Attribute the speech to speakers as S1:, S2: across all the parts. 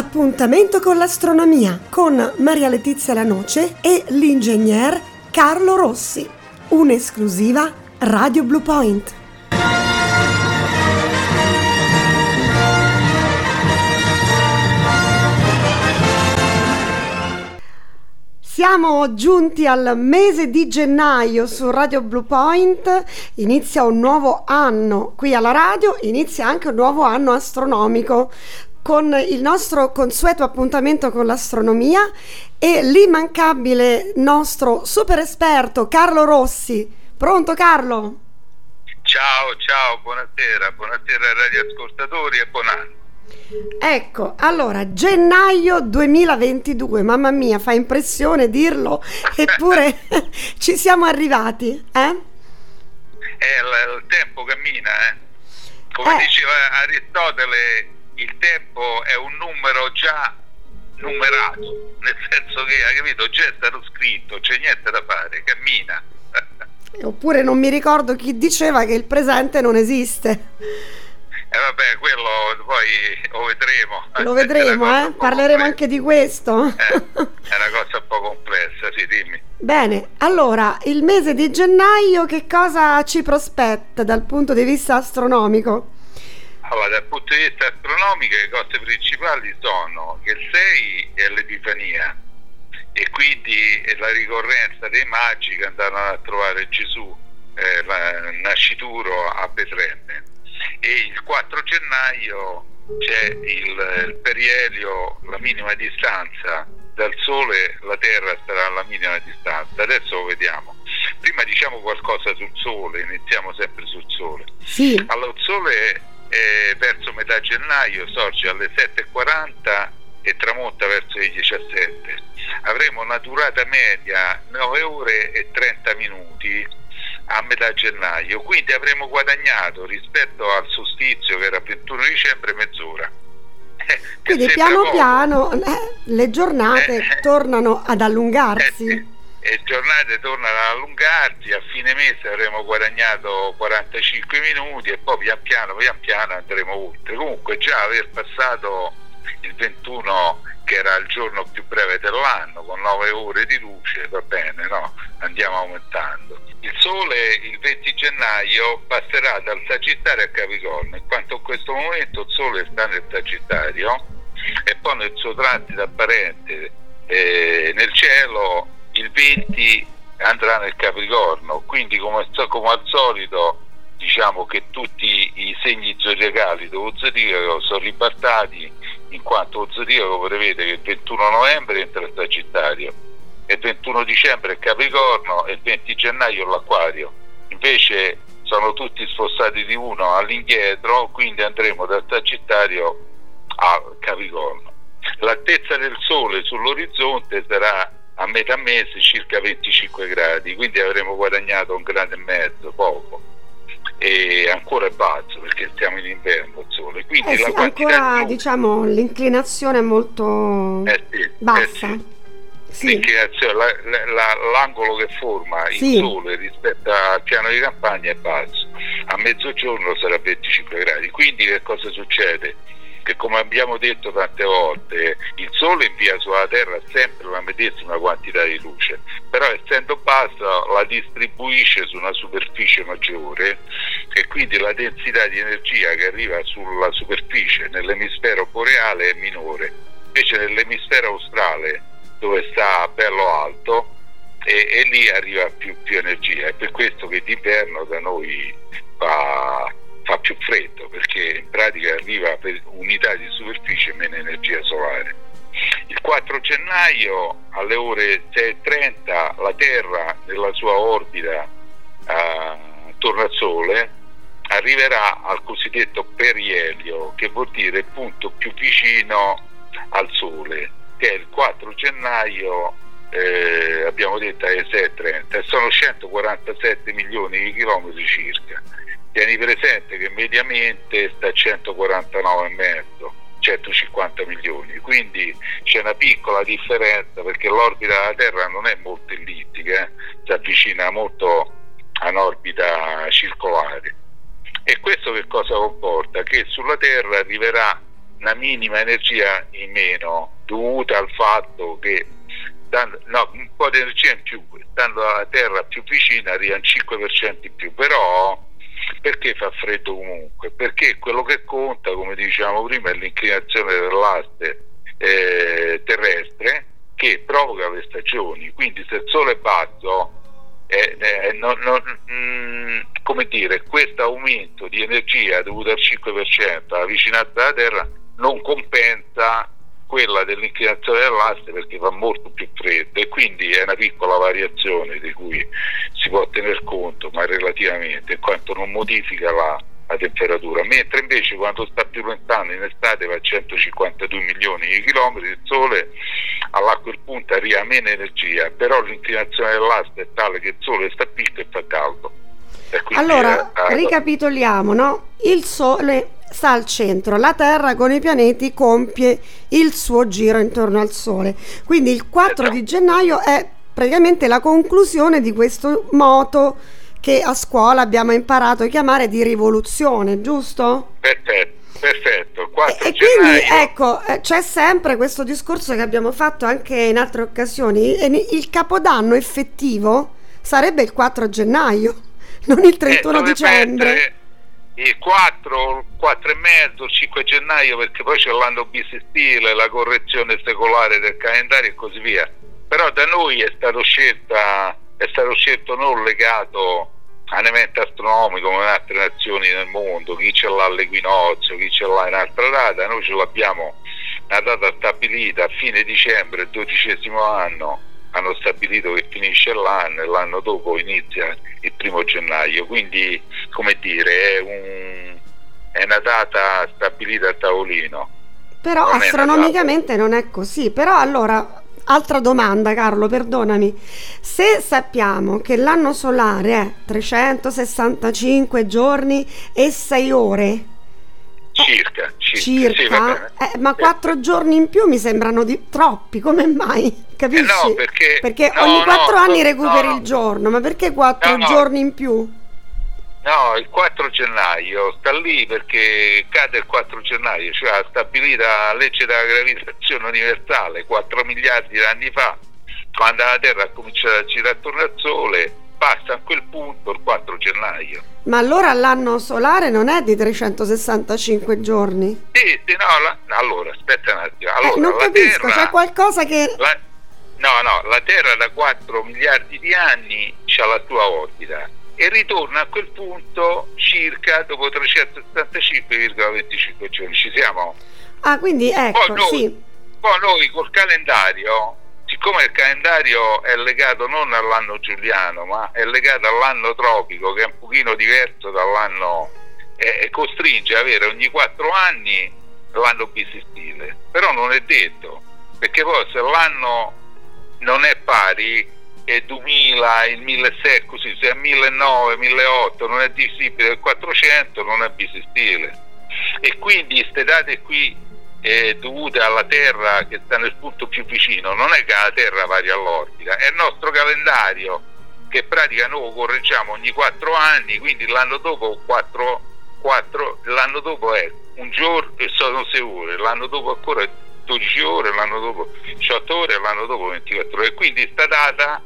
S1: Appuntamento con l'astronomia con Maria Letizia Lanoce e l'ingegner Carlo Rossi. Un'esclusiva Radio Blue Point. Siamo giunti al mese di gennaio su Radio Blue Point, inizia un nuovo anno qui alla radio, inizia anche un nuovo anno astronomico con il nostro consueto appuntamento con l'astronomia e l'immancabile nostro super esperto Carlo Rossi. Pronto Carlo?
S2: Ciao, ciao, buonasera, buonasera ai radioascoltatori e buon anno.
S1: Ecco, allora, gennaio 2022, mamma mia, fa impressione dirlo, eppure ci siamo arrivati, eh?
S2: Eh, il, il tempo cammina, eh? Come
S1: Eh.
S2: diceva Aristotele, il tempo è un numero già numerato, nel senso che, hai capito, già è stato scritto, c'è niente da fare, cammina.
S1: Oppure non mi ricordo chi diceva che il presente non esiste.
S2: E vabbè, quello poi lo vedremo.
S1: Lo vedremo, eh? Parleremo
S2: complessa.
S1: anche di questo.
S2: Eh, è una cosa un po' complessa, sì, dimmi.
S1: Bene, allora, il mese di gennaio che cosa ci prospetta dal punto di vista astronomico?
S2: Allora, dal punto di vista astronomico le cose principali sono che il 6 è l'Epifania e quindi è la ricorrenza dei magi che andarono a trovare Gesù, eh, la- nascituro a Betlemme. E il 4 gennaio c'è il, il perielio, la minima distanza dal Sole, la Terra starà alla minima distanza. Adesso lo vediamo. Prima diciamo qualcosa sul Sole, iniziamo sempre sul Sole.
S1: Sì,
S2: Allora, il sole eh, verso metà gennaio sorge alle 7.40 e tramonta verso le 17. Avremo una durata media 9 ore e 30 minuti a metà gennaio, quindi avremo guadagnato rispetto al solstizio che era il 21 dicembre mezz'ora. Eh,
S1: quindi piano
S2: poco.
S1: piano eh, le giornate
S2: Eh,
S1: tornano ad
S2: Eh
S1: allungarsi.
S2: sì, e giornate tornano ad allungarsi, a fine mese avremo guadagnato 45 minuti e poi pian piano, pian piano andremo oltre. Comunque già aver passato il 21 che era il giorno più breve dell'anno, con 9 ore di luce, va bene, no? Andiamo aumentando. Il Sole il 20 gennaio passerà dal Sagittario a Capricorno, in quanto in questo momento il Sole sta nel Sagittario e poi nel suo transito apparente eh, nel cielo il 20 andrà nel Capricorno, quindi come, come al solito diciamo che tutti i segni zodiacali dello zodiaco sono ribaltati in quanto lo zodiaco prevede che il 21 novembre entra il Sagittario, il 21 dicembre il Capricorno e il 20 gennaio l'Acquario. Invece sono tutti spostati di uno all'indietro, quindi andremo dal Sagittario al Capricorno. L'altezza del Sole sull'orizzonte sarà a metà mese circa 25 gradi, quindi avremo guadagnato un grado e mezzo, poco. E ancora è basso perché siamo in inverno il Sole. Quindi
S1: Eh sì, ancora diciamo l'inclinazione è molto
S2: eh sì, eh
S1: bassa.
S2: sì.
S1: Sì,
S2: L'inclinazione, la- la- la- l'angolo che forma il sole rispetto al piano di campagna è basso. A mezzogiorno sarà 25 gradi. Quindi che cosa succede? Che come abbiamo detto tante volte, il sole invia sulla Terra sempre la medesima quantità di luce, però essendo bassa la distribuisce su una superficie maggiore e quindi la densità di energia che arriva sulla superficie nell'emisfero boreale è minore. Invece nell'emisfero australe dove sta bello alto e, e lì arriva più, più energia. È per questo che d'inverno da noi fa, fa più freddo, perché in pratica arriva per unità di superficie meno energia solare. Il 4 gennaio alle ore 6.30 la Terra nella sua orbita eh, attorno al Sole arriverà al cosiddetto perielio, che vuol dire punto più vicino al Sole, che è il 4 gennaio, eh, abbiamo detto alle 6.30, e sono 147 milioni di chilometri circa. Tieni presente che mediamente sta a 149,5, 150 milioni, quindi c'è una piccola differenza perché l'orbita della Terra non è molto ellittica, eh, si avvicina molto a un'orbita circolare. E questo che cosa comporta? Che sulla Terra arriverà una minima energia in meno dovuta al fatto che no, un po' di energia in più, stando alla Terra più vicina arriva un 5% in più, però perché fa freddo comunque? Perché quello che conta, come dicevamo prima, è l'inclinazione dell'aste eh, terrestre che provoca le stagioni, quindi se il sole è basso eh, eh, non, non, mh, mm, come dire, questo aumento di energia dovuto al 5% alla vicinanza della Terra non compensa quella dell'inclinazione dell'asse perché fa molto più freddo e quindi è una piccola variazione di cui si può tener conto, ma relativamente, in quanto non modifica la, la temperatura, mentre invece quando sta più lontano in estate va a 152 milioni di chilometri, il Sole a quel punto arriva meno energia, però l'inclinazione dell'asse è tale che il Sole sta picco e fa caldo.
S1: Allora, è, ricapitoliamo, no? Il Sole sta al centro, la Terra con i pianeti compie il suo giro intorno al Sole. Quindi il 4 di gennaio è praticamente la conclusione di questo moto che a scuola abbiamo imparato a chiamare di rivoluzione, giusto?
S2: Perfetto. Perfetto,
S1: e, e quindi ecco, eh, c'è sempre questo discorso che abbiamo fatto anche in altre occasioni, il capodanno effettivo sarebbe il 4 gennaio, non il 31 eh, dicembre. Essere
S2: il 4, il 4 e mezzo, il 5 gennaio perché poi c'è l'anno bisestile, la correzione secolare del calendario e così via. Però da noi è stato, scelta, è stato scelto non legato a un evento astronomico come in altre nazioni nel mondo, chi ce l'ha all'equinozio, chi ce l'ha in altra data, noi ce l'abbiamo una data stabilita a fine dicembre, dodicesimo anno, hanno stabilito che finisce l'anno e l'anno dopo inizia il primo gennaio, quindi come dire è, un, è una data stabilita a tavolino.
S1: Però non astronomicamente è non è così, però allora altra domanda Carlo, perdonami, se sappiamo che l'anno solare è 365 giorni e 6 ore,
S2: Circa,
S1: circa, circa sì, eh, ma quattro giorni in più mi sembrano di, troppi, come mai? Capisci?
S2: Eh no, perché,
S1: perché
S2: no,
S1: ogni quattro
S2: no,
S1: anni recuperi il giorno, ma perché quattro giorni in più?
S2: No, il 4 gennaio sta lì perché cade il 4 gennaio, cioè ha stabilita la legge della gravitazione universale 4 miliardi di anni fa, quando la Terra ha cominciato a girare attorno al Sole, passa a quel punto il 4 gennaio.
S1: Ma allora l'anno solare non è di 365 giorni?
S2: Sì, sì, no, la, allora aspetta un attimo. Allora,
S1: eh, non capisco,
S2: terra,
S1: c'è qualcosa che...
S2: La, no, no, la Terra da 4 miliardi di anni ha la sua orbita e ritorna a quel punto circa dopo 375,25 giorni. Ci siamo?
S1: Ah, quindi ecco, poi noi, sì.
S2: Poi noi col calendario siccome il calendario è legato non all'anno giuliano, ma è legato all'anno tropico, che è un pochino diverso dall'anno, e eh, costringe ad avere ogni quattro anni l'anno bisestile. Però non è detto, perché poi se l'anno non è pari, è 2000, il 1600, così, se è 1009, 1008 non è divisibile del 400, non è bisestile. E quindi queste date qui eh, dovute alla Terra che sta nel punto più vicino, non è che la Terra varia all'orbita, è il nostro calendario che pratica noi correggiamo ogni 4 anni, quindi l'anno dopo 4, 4 l'anno dopo è un giorno e sono 6 ore, l'anno dopo ancora 12 ore, l'anno dopo 18 ore, l'anno dopo 24 ore. Quindi sta data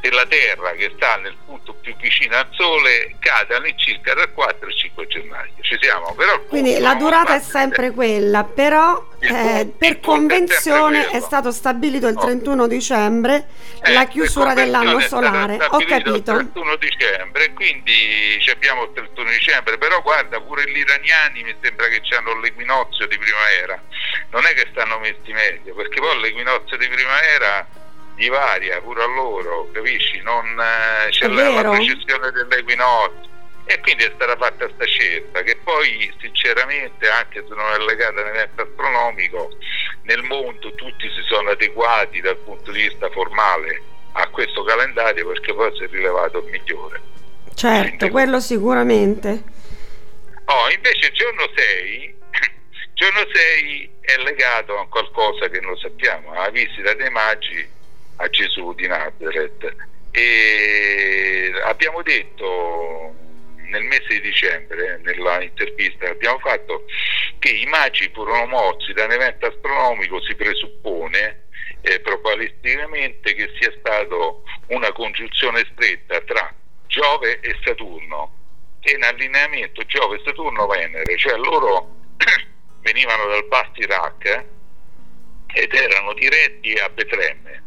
S2: della Terra che sta nel punto più vicino al Sole cade all'incirca dal 4 al 5 gennaio. Ci siamo, però
S1: Quindi la durata è sempre quella, però eh, per convenzione è, è, stato stabilito il 31 dicembre eh, la chiusura dell'anno solare. Ho capito. Il
S2: 31 dicembre, quindi abbiamo il 31 dicembre, però guarda pure gli iraniani mi sembra che hanno l'equinozio di primavera. Non è che stanno messi meglio, perché poi l'equinozio di primavera gli varia pure a loro, capisci? Non, eh, c'è la, la precessione dell'equinozio e quindi è stata fatta questa scelta che poi sinceramente anche se non è legata all'evento astronomico nel mondo tutti si sono adeguati dal punto di vista formale a questo calendario perché poi si è rilevato il migliore.
S1: Certo quindi, quello sicuramente.
S2: Oh, invece il giorno 6 giorno 6 è legato a qualcosa che non sappiamo alla visita dei magi a Gesù di Nazareth. E abbiamo detto nel mese di dicembre, nella intervista che abbiamo fatto, che i magi furono mossi da un evento astronomico, si presuppone eh, probabilisticamente che sia stata una congiunzione stretta tra Giove e Saturno e in allineamento Giove, Saturno, Venere, cioè loro venivano dal Basso Iraq eh, ed erano diretti a Betlemme.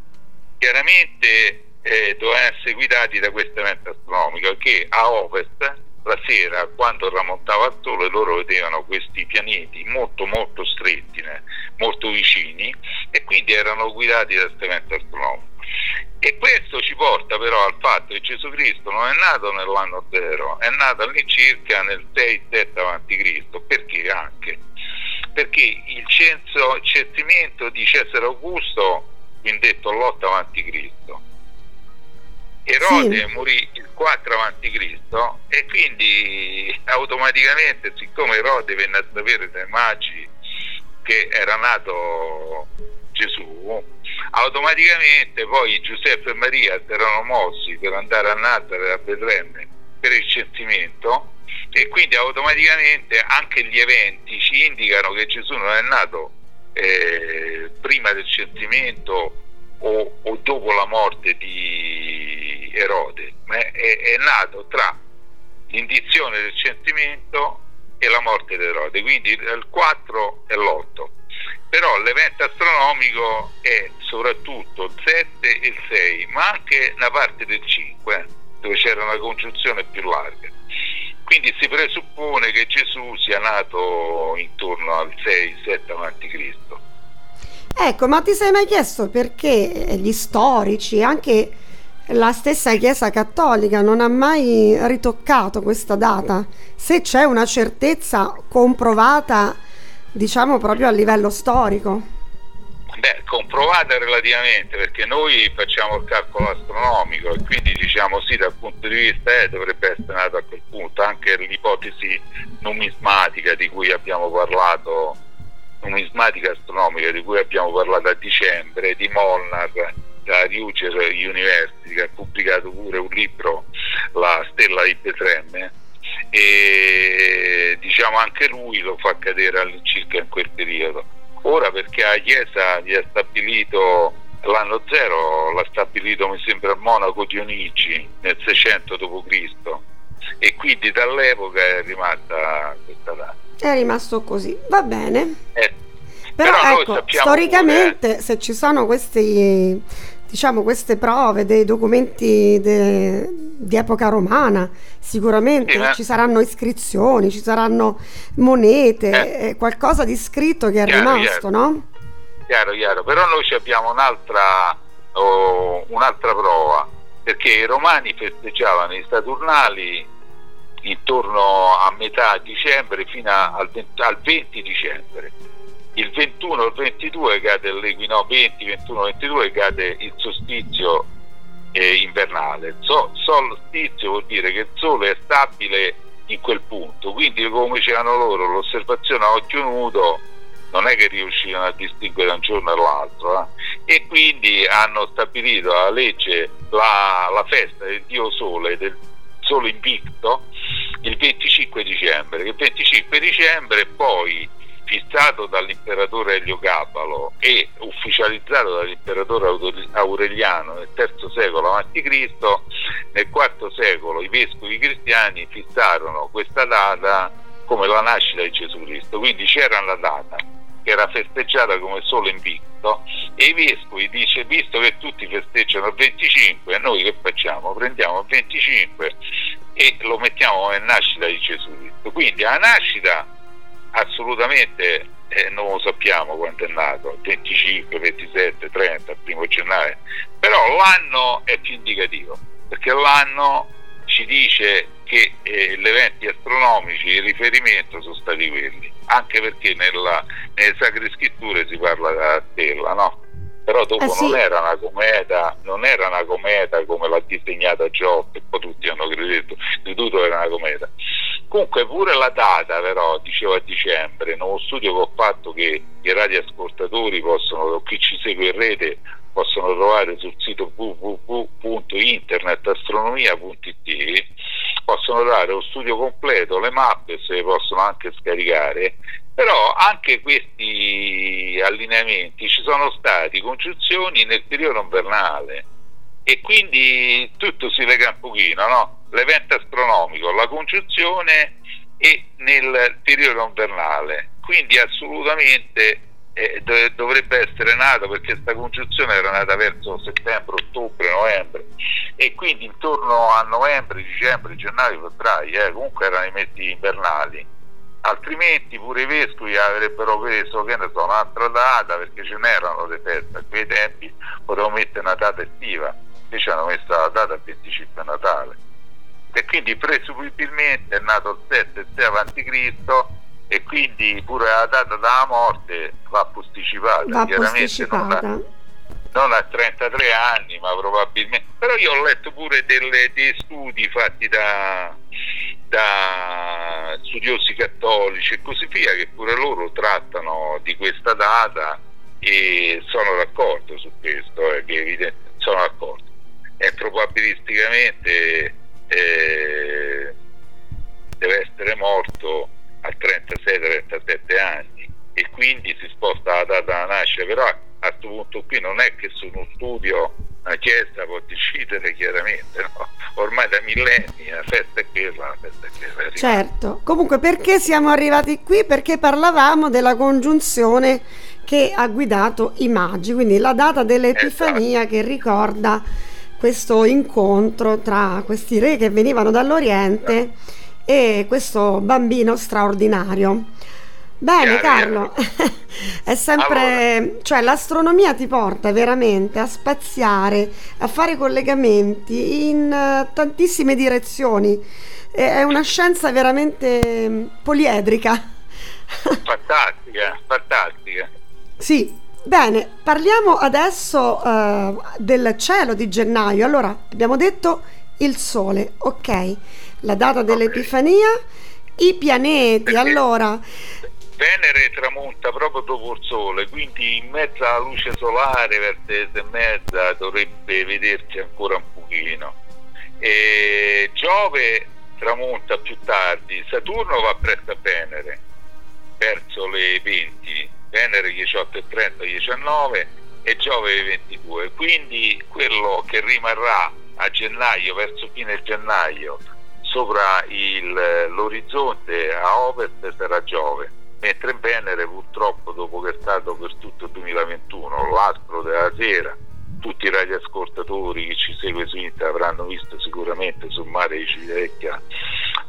S2: Chiaramente eh, dovevano essere guidati da questo evento astronomico che a ovest la sera quando tramontava il sole loro vedevano questi pianeti molto molto stretti, né? molto vicini e quindi erano guidati da questo evento astronomico. E questo ci porta però al fatto che Gesù Cristo non è nato nell'anno zero, è nato all'incirca nel 6-7 a.C. Perché anche? Perché il censo, censimento di Cesare Augusto, quindi detto l'8 a.C., Erode sì. morì il 4 a.C. e quindi automaticamente, siccome Erode venne a sapere dai magi che era nato Gesù, automaticamente poi Giuseppe e Maria si erano mossi per andare a Nazareth a Betlemme per il censimento e quindi automaticamente anche gli eventi ci indicano che Gesù non è nato eh, prima del censimento o, o, dopo la morte di Erode, ma è, è nato tra l'indizione del censimento e la morte di Erode, quindi il 4 e l'8 però l'evento astronomico è soprattutto il 7 e il 6, ma anche una parte del 5, dove c'era una congiunzione più larga. Quindi si presuppone che Gesù sia nato intorno al 6-7 a.C.
S1: Ecco, ma ti sei mai chiesto perché gli storici, anche la stessa Chiesa Cattolica, non ha mai ritoccato questa data? Se c'è una certezza comprovata diciamo proprio a livello storico?
S2: Beh, comprovata relativamente perché noi facciamo il calcolo astronomico e quindi diciamo sì dal punto di vista eh, dovrebbe essere nato a quel punto anche l'ipotesi numismatica di cui abbiamo parlato numismatica astronomica di cui abbiamo parlato a dicembre di Molnar da Ruger University che ha pubblicato pure un libro La stella di Betlemme e diciamo anche lui lo fa cadere all'incirca in quel periodo. Ora perché la Chiesa gli ha stabilito l'anno zero, l'ha stabilito mi sembra a Monaco Dionigi nel 600 d.C. e quindi dall'epoca è rimasta questa data.
S1: È rimasto così, va bene. Eh, però, però ecco, storicamente pure, se ci sono questi diciamo, queste prove dei documenti de, di epoca romana, sicuramente sì, ci saranno iscrizioni, ci saranno monete, eh. eh. qualcosa di scritto che è chiaro, rimasto, chiaro. no?
S2: Chiaro, chiaro, però noi abbiamo un'altra, oh, un'altra prova, perché i romani festeggiavano i Saturnali intorno a metà dicembre fino al 20, al 20 dicembre il 21 il 22 cade l'equino 20 21 22 cade il solstizio eh, invernale so, solstizio vuol dire che il sole è stabile in quel punto quindi come dicevano loro l'osservazione a occhio nudo non è che riuscivano a distinguere un giorno all'altro eh? e quindi hanno stabilito la legge la, la festa del dio sole del sole invicto il 25 dicembre il 25 dicembre poi fissato dall'imperatore Eliogabalo e ufficializzato dall'imperatore Aureliano nel III secolo a.C., nel IV secolo i vescovi cristiani fissarono questa data come la nascita di Gesù Cristo, quindi c'era la data che era festeggiata come solo invicto e i vescovi dice visto che tutti festeggiano il 25 noi che facciamo? Prendiamo il 25 e lo mettiamo come nascita di Gesù Cristo quindi la nascita assolutamente eh, non lo sappiamo quando è nato, 25, 27, 30, primo gennaio, però l'anno è più indicativo, perché l'anno ci dice che eh, gli eventi astronomici di riferimento sono stati quelli, anche perché nella, nelle sacre scritture si parla della stella, no? Però dopo eh sì. non era una cometa, non era una cometa come l'ha disegnata Giotto, e poi tutti hanno creduto, creduto era una cometa Comunque pure la data però, dicevo a dicembre, nuovo studio che ho fatto che i radioascoltatori possono, chi ci segue in rete, possono trovare sul sito www.internetastronomia.it possono dare lo studio completo, le mappe se le possono anche scaricare, però anche questi allineamenti ci sono stati congiunzioni nel periodo invernale. E quindi tutto si lega un pochino, no? L'evento astronomico, la congiunzione e nel periodo invernale, quindi assolutamente eh, dovrebbe essere nata perché questa congiunzione era nata verso settembre, ottobre, novembre e quindi intorno a novembre, dicembre, gennaio, febbraio, eh, comunque erano i mesi invernali. Altrimenti pure i vescovi avrebbero preso che ne so, un'altra data perché ce n'erano le feste a quei tempi potevano mettere una data estiva invece hanno messo la data 25 Natale e quindi presumibilmente è nato il 7 6 avanti Cristo e quindi pure la data della morte va posticipata
S1: va chiaramente posticipata.
S2: Non, a, non, a, 33 anni ma probabilmente però io ho letto pure delle, dei studi fatti da, da studiosi cattolici e così via che pure loro trattano di questa data e sono d'accordo su questo eh, che evidente, sono d'accordo e probabilisticamente eh, deve essere morto a 36-37 anni e quindi si sposta la data della nascita, però a questo punto qui non è che su uno studio una chiesa può decidere chiaramente, no? ormai da millenni la festa è quella, la festa è quella.
S1: Certo, comunque perché siamo arrivati qui? Perché parlavamo della congiunzione che ha guidato i magi, quindi la data dell'Epifania esatto. che ricorda questo incontro tra questi re che venivano dall'Oriente. E questo bambino straordinario. Bene Carlo, è sempre, allora. cioè l'astronomia ti porta veramente a spaziare, a fare collegamenti in uh, tantissime direzioni, è una scienza veramente mm, poliedrica.
S2: Fantastica, fantastica.
S1: Sì, bene, parliamo adesso uh, del cielo di gennaio. Allora, abbiamo detto il sole, ok la data dell'Epifania, i pianeti, Perché allora...
S2: Venere tramonta proprio dopo il Sole, quindi in mezzo alla luce solare, verso e mezza, dovrebbe vedersi ancora un pochino. E Giove tramonta più tardi, Saturno va presto a Venere, verso le 20, Venere 18.30, 19 e Giove 22, quindi quello che rimarrà a gennaio, verso fine gennaio, sopra il, l'orizzonte a ovest sarà Giove, mentre Venere purtroppo dopo che è stato per tutto il 2021 l'astro della sera, tutti i radioascoltatori che ci seguono su internet avranno visto sicuramente sul mare di Civitavecchia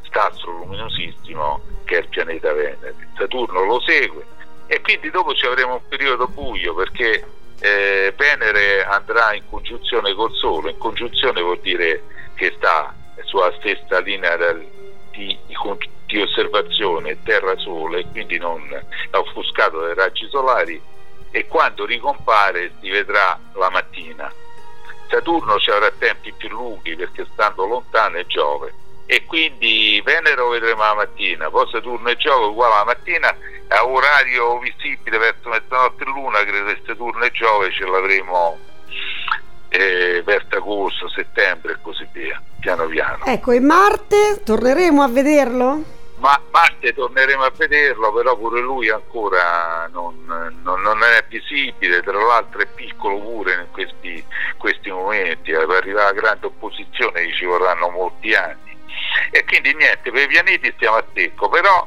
S2: stastro luminosissimo che è il pianeta Venere. Saturno lo segue e quindi dopo ci avremo un periodo buio perché eh, Venere andrà in congiunzione col Sole, in congiunzione vuol dire che sta sulla stessa linea di, di, osservazione Terra-Sole, quindi non offuscato dai raggi solari, e quando ricompare si vedrà la mattina. Saturno ci avrà tempi più lunghi perché stando lontano è Giove e quindi Venere lo vedremo la mattina, poi Saturno e Giove uguale la mattina a orario visibile verso mezzanotte e luna, credo che Saturno e Giove ce l'avremo eh, verso agosto, settembre e così via, piano piano.
S1: Ecco, e Marte torneremo a vederlo?
S2: Ma Marte torneremo a vederlo, però pure lui ancora non, non, non è visibile, tra l'altro è piccolo pure in questi, questi momenti, per arrivare a grande opposizione ci vorranno molti anni. E quindi niente, per i pianeti stiamo a secco, però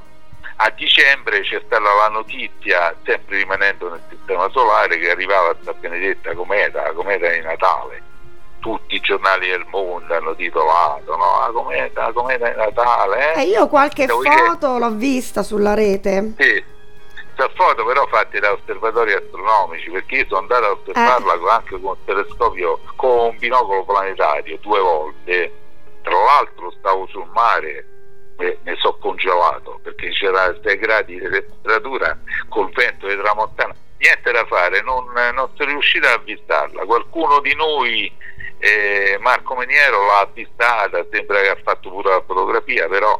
S2: a dicembre c'è stata la notizia, sempre rimanendo nel sistema solare, che arrivava questa benedetta cometa, la cometa di Natale. Tutti i giornali del mondo hanno titolato, no? La cometa, la cometa di Natale.
S1: Eh? E io qualche Devo foto dire... l'ho vista sulla rete.
S2: Sì, sono foto però fatte da osservatori astronomici, perché io sono andato a osservarla eh. anche con un telescopio, con un binocolo planetario, due volte. Tra l'altro stavo sul mare ne so congelato perché c'era 6 gradi di temperatura col vento di tramontana niente da fare non, non sono riuscito a avvistarla. Qualcuno di noi eh, Marco Meniero l'ha avvistata sembra che ha fatto pure la fotografia però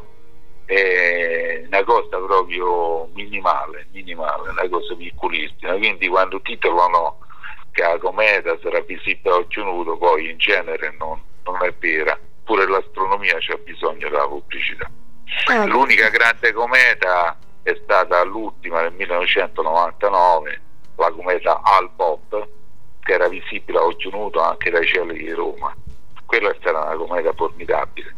S2: è una cosa proprio minimale minimale una cosa piccolissima. Quindi quando titolano che la cometa sarà visibile a occhio nudo poi in genere non, non è vera. Pure l'astronomia c'ha bisogno della pubblicità. Eh, L'unica grande cometa è stata l'ultima nel 1999, la cometa Al-Bob, che era visibile a occhio nudo anche dai cieli di Roma. Quella è stata una cometa formidabile.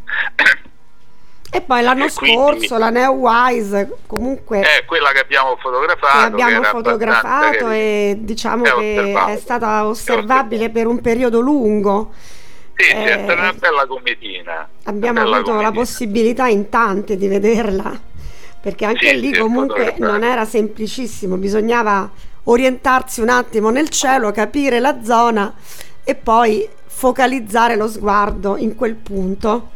S1: E poi l'anno e scorso quindi, la Neowise comunque
S2: è quella che abbiamo fotografato,
S1: che abbiamo che fotografato e diciamo che è stata osservabile per un periodo lungo.
S2: Sì, eh, è stata una bella cometina.
S1: Abbiamo avuto cometina. la possibilità in tanti di vederla, perché anche sì, lì comunque non era semplicissimo, bisognava orientarsi un attimo nel cielo, capire la zona e poi focalizzare lo sguardo in quel punto.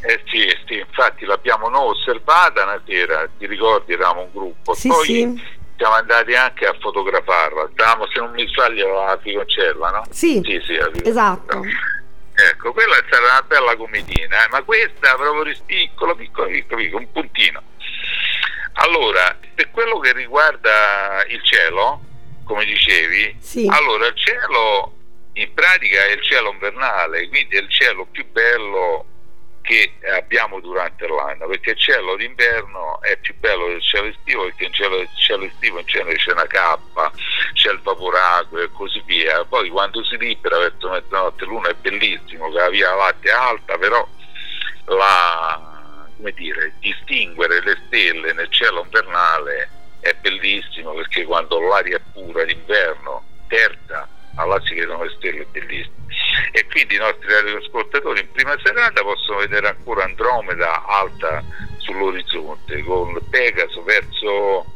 S2: Eh sì, sì, infatti l'abbiamo noi osservata una sera, ti ricordi, eravamo un gruppo,
S1: sì,
S2: poi
S1: sì.
S2: siamo andati anche a fotografarla, stavamo se non mi sbaglio a Ficoncella, no?
S1: Sì, sì, sì esatto.
S2: Ecco, quella è stata una bella comitina, eh? ma questa proprio piccolo, piccolo, piccolo, piccolo, un puntino. Allora, per quello che riguarda il cielo, come dicevi,
S1: sì.
S2: allora il cielo in pratica è il cielo invernale, quindi è il cielo più bello che abbiamo durante l'anno, perché il cielo d'inverno è più bello del cielo estivo, perché in cielo, cielo estivo in genere c'è una cappa, c'è il vaporacqua e così via. Poi quando si libera verso mezzanotte l'una è bellissimo, che la via Lattea è alta, però la, dire, distinguere le stelle nel cielo invernale è bellissimo perché quando l'aria è pura d'inverno, terza, allora si vedono le stelle bellissime e quindi i nostri radioascoltatori in prima serata possono vedere ancora Andromeda alta sull'orizzonte con Pegaso verso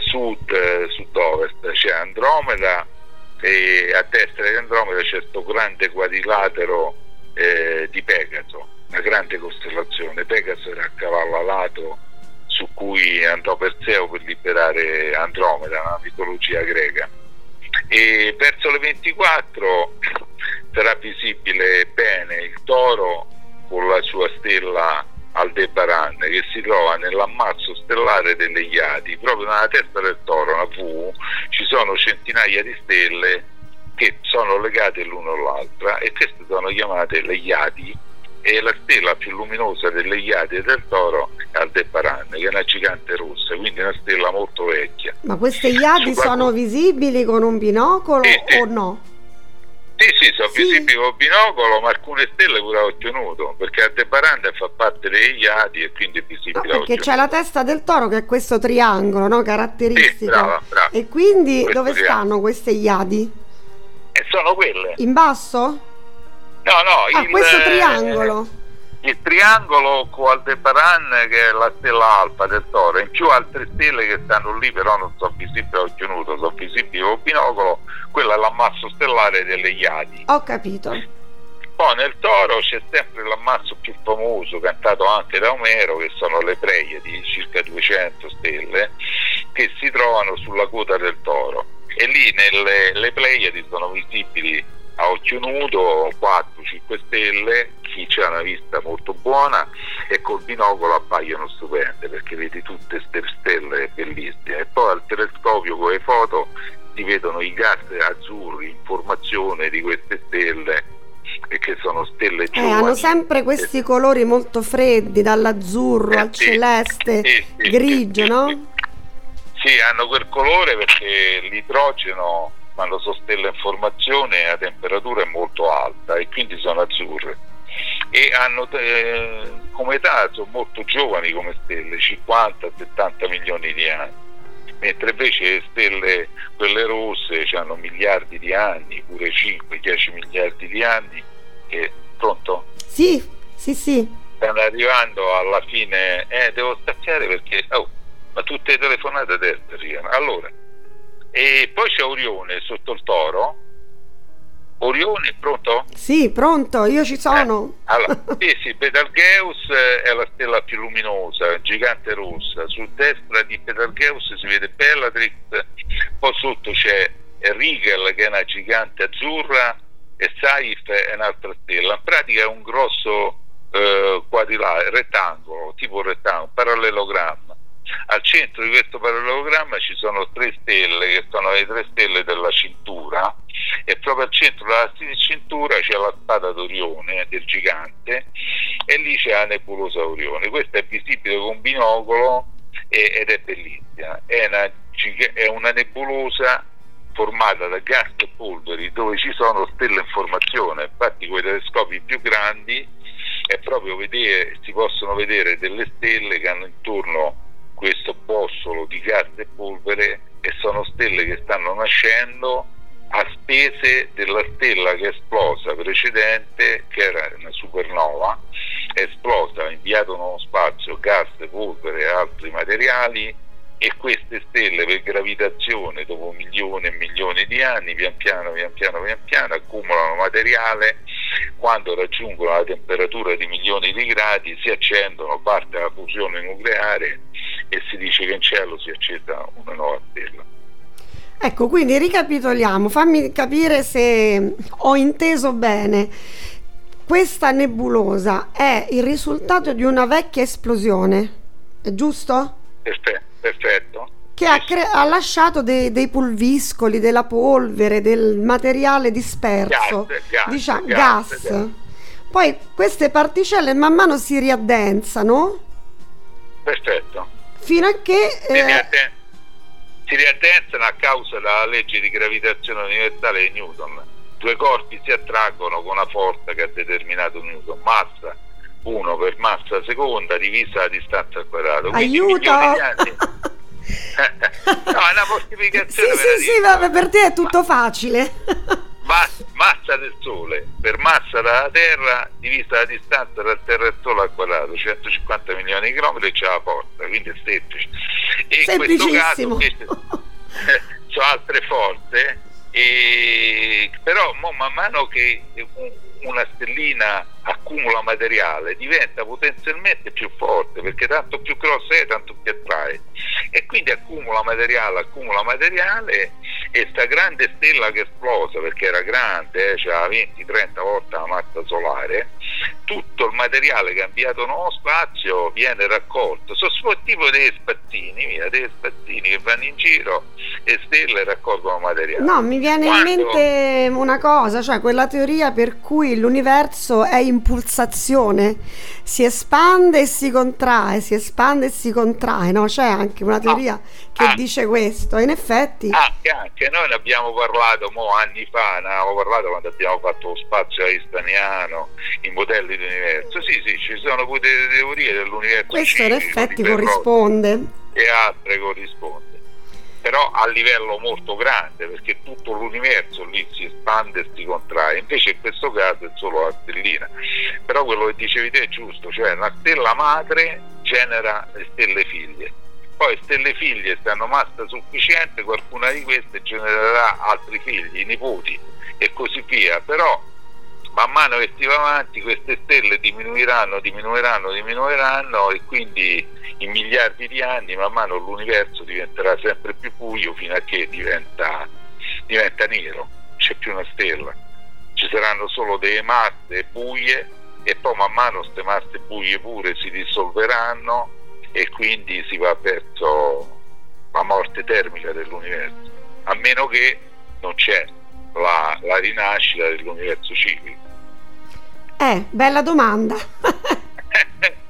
S2: sud, sud-ovest c'è Andromeda e a destra di Andromeda c'è questo grande quadrilatero eh, di Pegaso, una grande costellazione. Pegaso era a cavallo alato su cui andò Perseo per liberare Andromeda, una mitologia greca e verso le 24 sarà visibile bene il toro con la sua stella Aldebaran che si trova nell'ammazzo stellare delle Iadi, proprio nella testa del toro, una V, ci sono centinaia di stelle che sono legate l'una all'altra e queste sono chiamate le Iadi e la stella più luminosa delle Iadi del toro è Aldebaran, che è una gigante rossa, quindi una stella molto vecchia.
S1: Ma queste Iadi Su sono visibili con un binocolo sì, sì. o no?
S2: Sì, sì, sono sì. visibili con binocolo, ma alcune stelle pure a occhio nudo, perché Aldebaran fa parte dei Iadi e quindi è visibile
S1: no, Perché c'è la testa del toro che è questo triangolo, no? Caratteristico. Sì, brava, brava. E quindi questo dove triangolo. stanno queste Iadi?
S2: E sono quelle.
S1: In basso?
S2: No, no,
S1: ah, il, questo triangolo.
S2: Il triangolo con Aldebaran che è la stella alfa del Toro, in più altre stelle che stanno lì però non sono visibili a occhio nudo, sono visibili con binocolo, quello è l'ammasso stellare delle Iadi.
S1: Ho capito.
S2: Poi nel Toro c'è sempre l'ammasso più famoso, cantato anche da Omero, che sono le Pleiadi, circa 200 stelle, che si trovano sulla coda del Toro. E lì nelle le Pleiadi sono visibili a occhio nudo 4-5 stelle, chi ha una vista molto buona e col binocolo appaiono stupende perché vedi tutte queste stelle bellissime e poi al telescopio con le foto si vedono i gas azzurri in formazione di queste stelle che sono stelle giovani.
S1: Eh, hanno sempre questi colori molto freddi, dall'azzurro eh, al sì, celeste, sì, sì, grigio, no?
S2: Sì, hanno quel colore perché l'idrogeno quando sono stelle in formazione la temperatura è molto alta e quindi sono azzurre e hanno eh, come età sono molto giovani come stelle 50-70 milioni di anni mentre invece le stelle quelle rosse hanno miliardi di anni pure 5-10 miliardi di anni e pronto?
S1: sì, sì, sì
S2: stanno arrivando alla fine eh devo staccare perché oh, ma tutte le telefonate a destra allora e poi c'è Orione sotto il toro. Orione, pronto?
S1: Sì, pronto, io ci sono.
S2: Eh, allora, sì, sì, Betelgeuse è la stella più luminosa, gigante rossa. Su destra di Betelgeuse si vede Bellatrix, poi sotto c'è Rigel che è una gigante azzurra e Saif è un'altra stella. In pratica è un grosso eh, quadrilatero, rettangolo, tipo rettangolo, parallelogramma al centro di questo parallelogramma ci sono tre stelle che sono le tre stelle della cintura e proprio al centro della cintura c'è la spada d'Orione del gigante e lì c'è la nebulosa Orione. Questa è visibile con binocolo ed è bellissima. È una, è una nebulosa formata da gas e polveri dove ci sono stelle in formazione. Infatti, con i telescopi più grandi è proprio vedere, si possono vedere delle stelle che hanno intorno questo bossolo di gas e polvere e sono stelle che stanno nascendo a spese della stella che è esplosa precedente, che era una supernova, è esplosa, ha inviato nello spazio gas, polvere e altri materiali e queste stelle per gravitazione dopo milioni e milioni di anni pian piano pian piano pian piano accumulano materiale quando raggiungono la temperatura di milioni di gradi si accendono parte la fusione nucleare e si dice che in cielo si accenda una nuova stella
S1: ecco quindi ricapitoliamo fammi capire se ho inteso bene questa nebulosa è il risultato di una vecchia esplosione è giusto?
S2: perfetto perfetto.
S1: Che ha, cre- ha lasciato dei, dei, pulviscoli, della polvere, del materiale disperso,
S2: gas, gas,
S1: diciamo, gas, gas. Poi queste particelle man mano si riaddensano.
S2: Perfetto.
S1: Fino a che...
S2: Si, eh, si riaddensano a causa della legge di gravitazione universale di Newton. Due corpi si attraggono con una forza che ha determinato Newton, massa 1 per massa seconda divisa la distanza al quadrato.
S1: Aiuto!
S2: no, è una moltiplicazione.
S1: Sì, sì, sì, vabbè, per te è tutto facile.
S2: Massa, massa del Sole per massa della Terra divisa la distanza tra Terra e Sole al quadrato, 150 milioni di chilometri e c'è la porta, quindi è semplice. E in questo caso invece sono altre forze, e, però man mano che una stellina accumula materiale diventa potenzialmente più forte perché tanto più grossa è tanto più attrae e quindi accumula materiale accumula materiale e sta grande stella che esplosa perché era grande eh, cioè 20-30 volte la massa solare tutto il materiale cambiato nello spazio viene raccolto. Sono tipo dei spazzini via, dei spazzini che vanno in giro e stelle raccolgono materiale.
S1: No mi viene Quando... in mente una cosa cioè quella teoria per cui l'universo è in pulsazione, si espande e si contrae, si espande e si contrae, no? C'è anche una teoria ah, che ah, dice questo, in effetti...
S2: Anche, anche noi ne abbiamo parlato mo, anni fa, ne abbiamo parlato quando abbiamo fatto lo spazio einsteiniano, i modelli dell'universo, sì sì, ci sono pure delle teorie dell'universo.
S1: Questo in effetti corrisponde.
S2: E altre corrisponde. Però a livello molto grande perché tutto l'universo lì si espande e si contrae. Invece in questo caso è solo la stellina. Però quello che dicevi te è giusto cioè una stella madre genera le stelle figlie poi stelle figlie se hanno massa sufficiente qualcuna di queste genererà altri figli, nipoti e così via però man mano che si va avanti queste stelle diminuiranno, diminuiranno, diminuiranno e quindi in miliardi di anni man mano l'universo diventerà sempre più buio fino a che diventa, diventa nero, c'è più una stella. Ci saranno solo delle masse buie e poi man mano queste masse buie pure si dissolveranno e quindi si va verso la morte termica dell'universo, a meno che non c'è la, la rinascita dell'universo ciclico.
S1: Eh, bella domanda.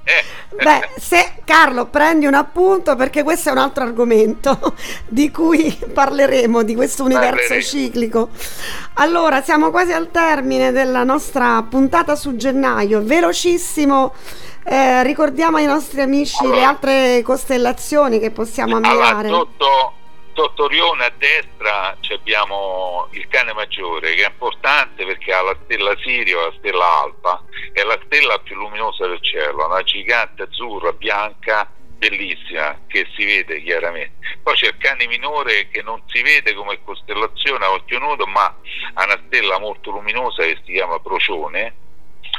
S1: Beh, se Carlo prendi un appunto perché questo è un altro argomento di cui parleremo di questo universo Parleremo. ciclico. Allora, siamo quasi al termine della nostra puntata su gennaio, velocissimo. Eh, ricordiamo ai nostri amici allora, le altre costellazioni che possiamo ammirare.
S2: Allora, sotto, sotto Orione a destra abbiamo il cane maggiore che è importante perché ha la stella Sirio, la stella Alfa, è la stella più luminosa del cielo, una gigante azzurra, bianca, bellissima, che si vede chiaramente. Poi c'è il cane minore che non si vede come costellazione a occhio nudo, ma ha una stella molto luminosa che si chiama Procione.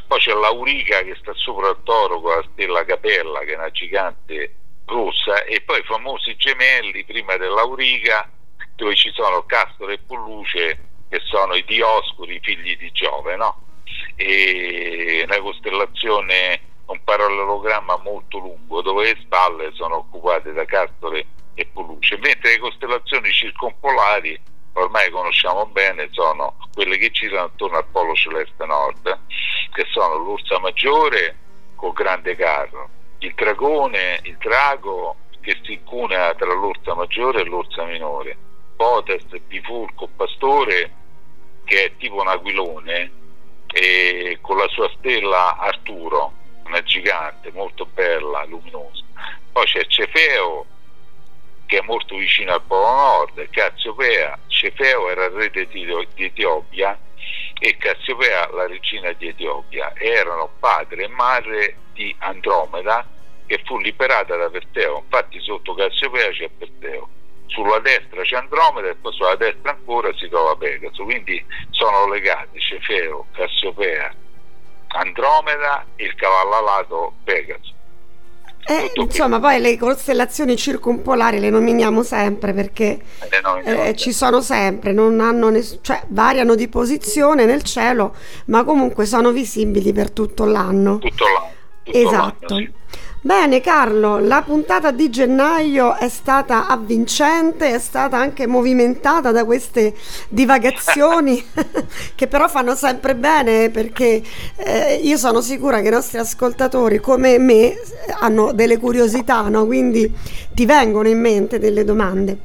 S2: Poi c'è l'Aurica che sta sopra il toro con la stella Capella, che è una gigante rossa e poi i famosi gemelli prima dell'Auriga dove ci sono Castore e Polluce che sono i Dioscuri, i figli di Giove, no? E una costellazione, un parallelogramma molto lungo dove le spalle sono occupate da Castore e Polluce, mentre le costellazioni circompolari ormai conosciamo bene sono quelle che girano attorno al polo celeste nord, che sono l'Ursa Maggiore col grande carro, il dragone, il drago che si incunea tra l'Ursa Maggiore e l'Ursa Minore, Potest, Bifurco, Pastore, che è tipo un aquilone, e con la sua stella Arturo, una gigante molto bella, luminosa. Poi c'è Cefeo, che è molto vicino al Polo Nord, Cassiopea, Cefeo era il re di Etiopia e Cassiopea la regina di Etiopia. Erano padre e madre di Andromeda che fu liberata da Perseo, infatti sotto Cassiopea c'è Perseo, sulla destra c'è Andromeda e poi sulla destra ancora si trova Pegaso, quindi sono legati Cefeo, Cassiopea, Andromeda e il cavallo alato Pegaso.
S1: Eh, insomma, poi le costellazioni circumpolari le nominiamo sempre perché eh, ci sono sempre, ness- cioè, variano di posizione nel cielo, ma comunque sono visibili per tutto l'anno.
S2: Tutto l'anno.
S1: Esatto. Bene Carlo, la puntata di gennaio è stata avvincente, è stata anche movimentata da queste divagazioni che però fanno sempre bene perché eh, io sono sicura che i nostri ascoltatori come me hanno delle curiosità, no? quindi ti vengono in mente delle domande.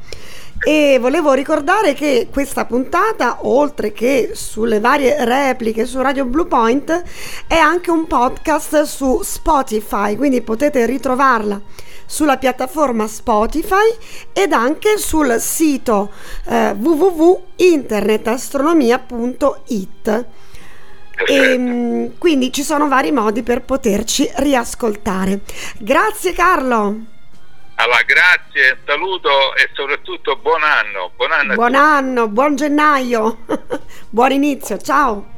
S1: E volevo ricordare che questa puntata, oltre che sulle varie repliche su Radio Blue Point, è anche un podcast su Spotify, quindi potete ritrovarla sulla piattaforma Spotify ed anche sul sito eh, www.internetastronomia.it. E, ehm, quindi ci sono vari modi per poterci riascoltare. Grazie Carlo.
S2: Allora, grazie, saluto e soprattutto buon anno.
S1: Buon anno, buon, anno, buon gennaio, buon inizio, ciao.